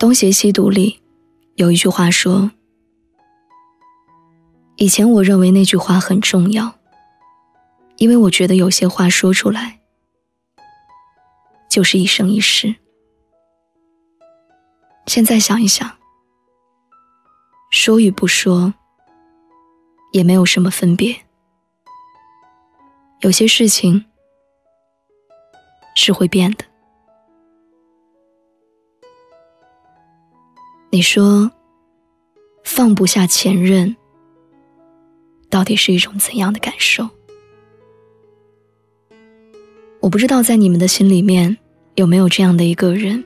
东邪西毒里有一句话说：“以前我认为那句话很重要，因为我觉得有些话说出来就是一生一世。现在想一想，说与不说也没有什么分别。有些事情是会变的。”你说，放不下前任，到底是一种怎样的感受？我不知道在你们的心里面有没有这样的一个人，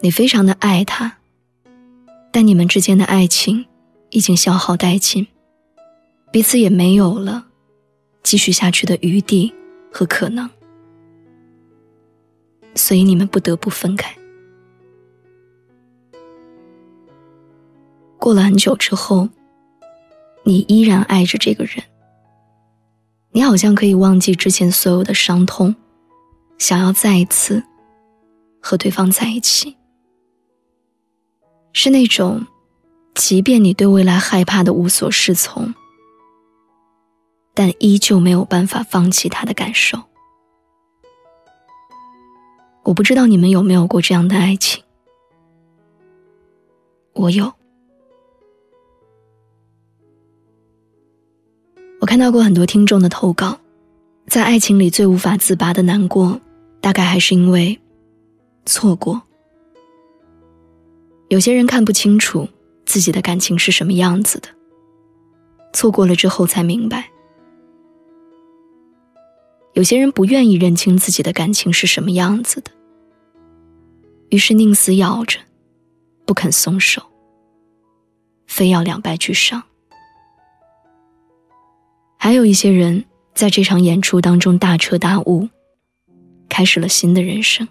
你非常的爱他，但你们之间的爱情已经消耗殆尽，彼此也没有了继续下去的余地和可能，所以你们不得不分开。过了很久之后，你依然爱着这个人。你好像可以忘记之前所有的伤痛，想要再一次和对方在一起。是那种，即便你对未来害怕的无所适从，但依旧没有办法放弃他的感受。我不知道你们有没有过这样的爱情，我有。看到过很多听众的投稿，在爱情里最无法自拔的难过，大概还是因为错过。有些人看不清楚自己的感情是什么样子的，错过了之后才明白；有些人不愿意认清自己的感情是什么样子的，于是宁死咬着，不肯松手，非要两败俱伤。还有一些人在这场演出当中大彻大悟，开始了新的人生。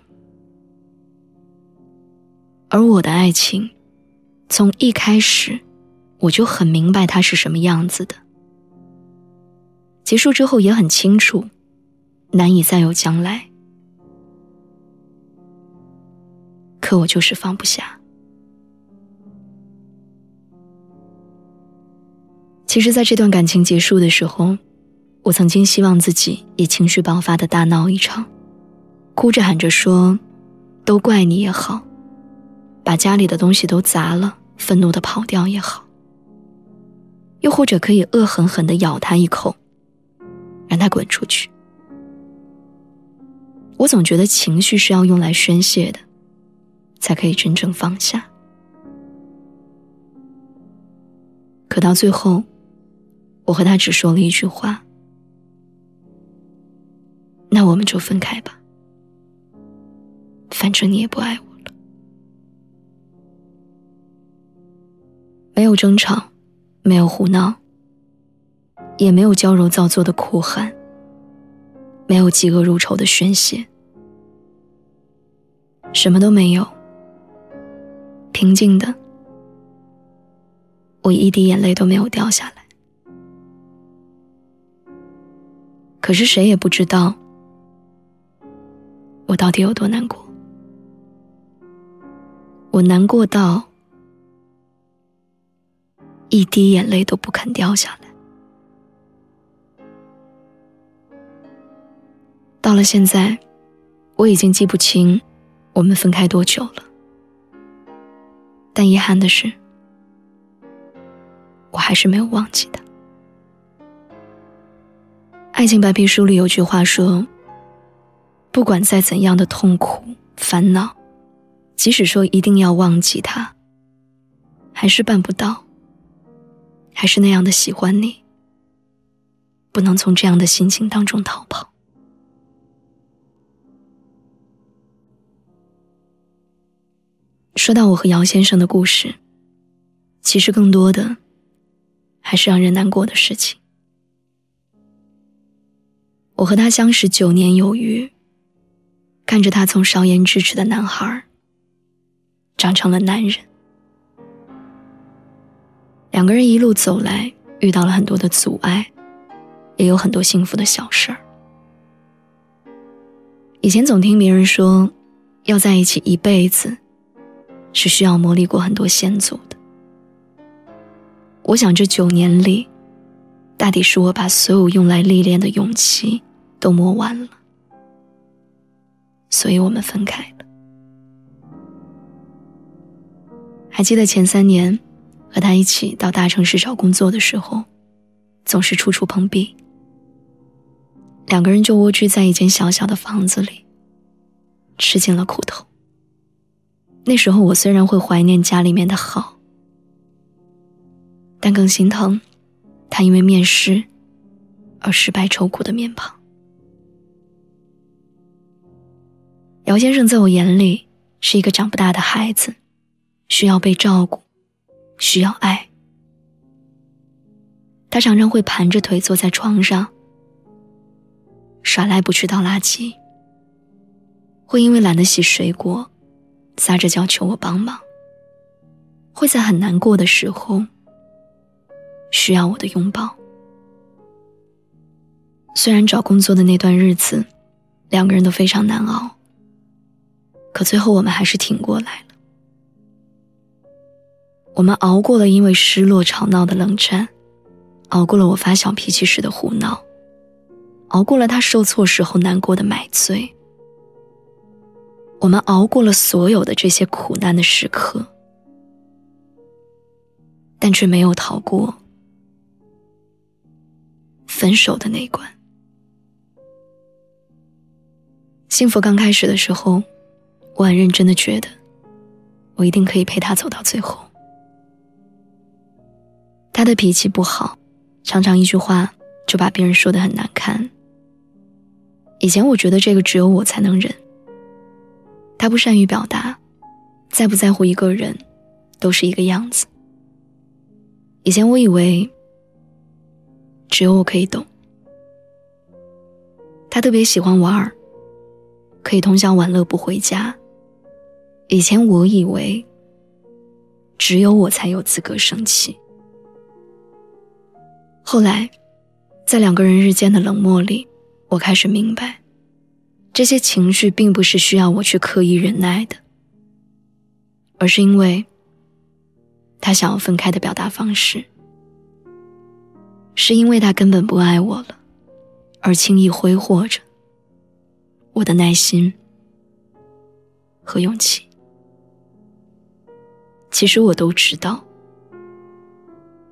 而我的爱情，从一开始我就很明白它是什么样子的。结束之后也很清楚，难以再有将来。可我就是放不下。其实，在这段感情结束的时候，我曾经希望自己也情绪爆发的大闹一场，哭着喊着说：“都怪你也好，把家里的东西都砸了，愤怒的跑掉也好。”又或者可以恶狠狠地咬他一口，让他滚出去。我总觉得情绪是要用来宣泄的，才可以真正放下。可到最后。我和他只说了一句话：“那我们就分开吧，反正你也不爱我了。”没有争吵，没有胡闹，也没有娇柔造作的哭喊，没有嫉恶如仇的宣泄，什么都没有。平静的，我一滴眼泪都没有掉下来。可是谁也不知道，我到底有多难过。我难过到一滴眼泪都不肯掉下来。到了现在，我已经记不清我们分开多久了。但遗憾的是，我还是没有忘记他。爱情白皮书里有句话说：“不管再怎样的痛苦、烦恼，即使说一定要忘记他，还是办不到。还是那样的喜欢你，不能从这样的心情当中逃跑。”说到我和姚先生的故事，其实更多的还是让人难过的事情。我和他相识九年有余，看着他从少言智齿的男孩长成了男人。两个人一路走来，遇到了很多的阻碍，也有很多幸福的小事儿。以前总听别人说，要在一起一辈子，是需要磨砺过很多先祖的。我想这九年里，大抵是我把所有用来历练的勇气都磨完了，所以我们分开了。还记得前三年和他一起到大城市找工作的时候，总是处处碰壁，两个人就蜗居在一间小小的房子里，吃尽了苦头。那时候我虽然会怀念家里面的好。但更心疼，他因为面试而失败愁苦的面庞。姚先生在我眼里是一个长不大的孩子，需要被照顾，需要爱。他常常会盘着腿坐在床上，耍赖不去倒垃圾，会因为懒得洗水果，撒着娇求我帮忙，会在很难过的时候。需要我的拥抱。虽然找工作的那段日子，两个人都非常难熬，可最后我们还是挺过来了。我们熬过了因为失落吵闹的冷战，熬过了我发小脾气时的胡闹，熬过了他受挫时候难过的买醉。我们熬过了所有的这些苦难的时刻，但却没有逃过。分手的那一关，幸福刚开始的时候，我很认真的觉得，我一定可以陪他走到最后。他的脾气不好，常常一句话就把别人说的很难看。以前我觉得这个只有我才能忍。他不善于表达，在不在乎一个人，都是一个样子。以前我以为。只有我可以懂。他特别喜欢玩儿，可以通宵玩乐不回家。以前我以为只有我才有资格生气。后来，在两个人日间的冷漠里，我开始明白，这些情绪并不是需要我去刻意忍耐的，而是因为他想要分开的表达方式。是因为他根本不爱我了，而轻易挥霍着我的耐心和勇气。其实我都知道，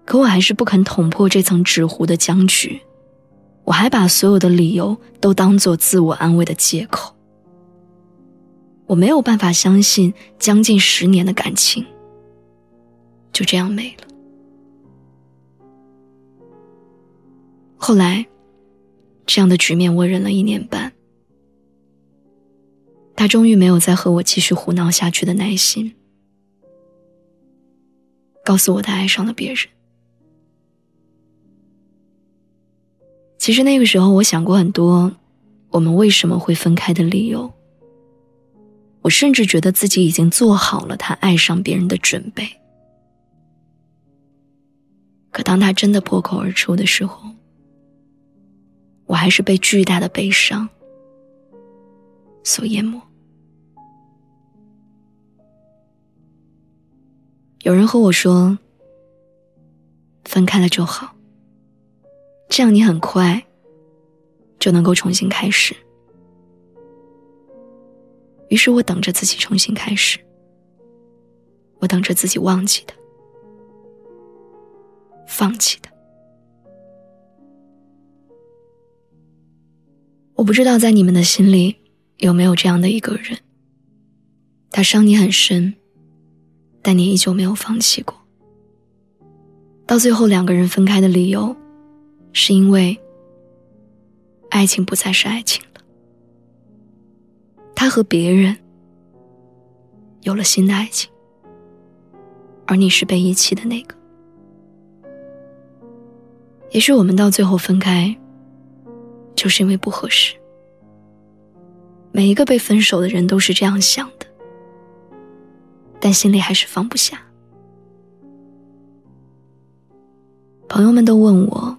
可我还是不肯捅破这层纸糊的僵局。我还把所有的理由都当做自我安慰的借口。我没有办法相信，将近十年的感情就这样没了。后来，这样的局面我忍了一年半。他终于没有再和我继续胡闹下去的耐心，告诉我他爱上了别人。其实那个时候，我想过很多我们为什么会分开的理由。我甚至觉得自己已经做好了他爱上别人的准备。可当他真的破口而出的时候，我还是被巨大的悲伤所淹没。有人和我说：“分开了就好，这样你很快就能够重新开始。”于是我等着自己重新开始，我等着自己忘记的、放弃的。我不知道在你们的心里有没有这样的一个人，他伤你很深，但你依旧没有放弃过。到最后两个人分开的理由，是因为爱情不再是爱情了，他和别人有了新的爱情，而你是被遗弃的那个。也许我们到最后分开。就是因为不合适。每一个被分手的人都是这样想的，但心里还是放不下。朋友们都问我，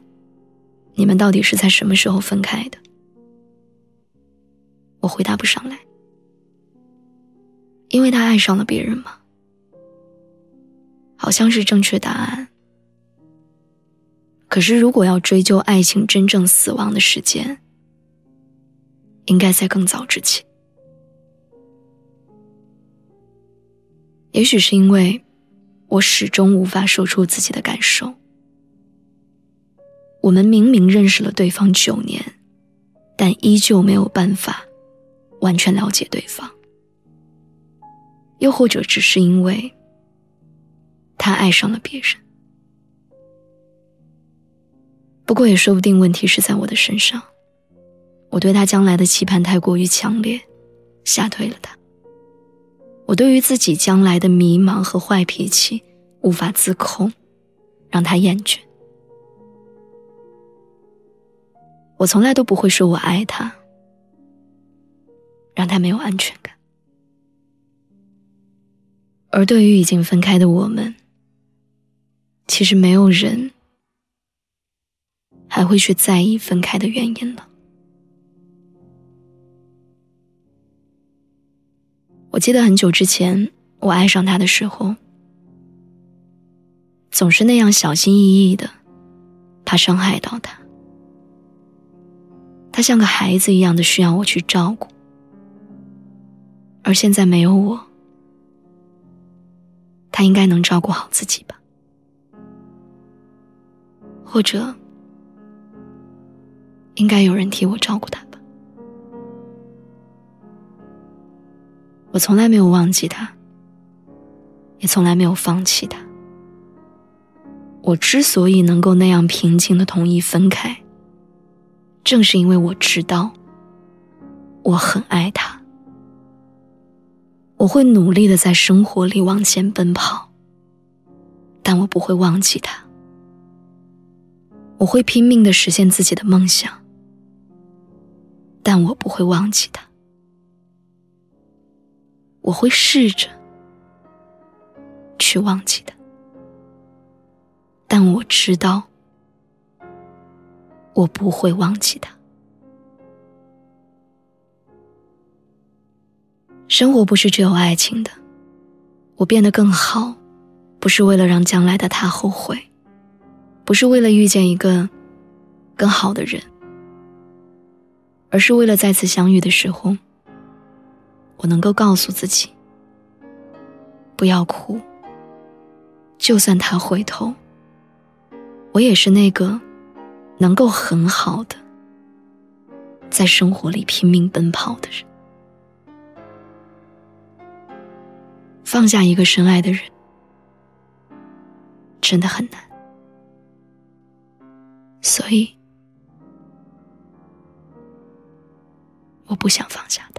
你们到底是在什么时候分开的？我回答不上来，因为他爱上了别人吗？好像是正确答案。可是，如果要追究爱情真正死亡的时间，应该在更早之前。也许是因为我始终无法说出自己的感受。我们明明认识了对方九年，但依旧没有办法完全了解对方。又或者只是因为他爱上了别人。不过也说不定问题是在我的身上，我对他将来的期盼太过于强烈，吓退了他。我对于自己将来的迷茫和坏脾气无法自控，让他厌倦。我从来都不会说我爱他，让他没有安全感。而对于已经分开的我们，其实没有人还会去在意分开的原因了。我记得很久之前，我爱上他的时候，总是那样小心翼翼的，怕伤害到他。他像个孩子一样的需要我去照顾，而现在没有我，他应该能照顾好自己吧？或者，应该有人替我照顾他我从来没有忘记他，也从来没有放弃他。我之所以能够那样平静的同意分开。正是因为我知道，我很爱他，我会努力的在生活里往前奔跑，但我不会忘记他。我会拼命的实现自己的梦想，但我不会忘记他。我会试着去忘记他，但我知道。我不会忘记他。生活不是只有爱情的，我变得更好，不是为了让将来的他后悔，不是为了遇见一个更好的人，而是为了再次相遇的时候，我能够告诉自己，不要哭。就算他回头，我也是那个。能够很好的在生活里拼命奔跑的人，放下一个深爱的人真的很难，所以我不想放下他。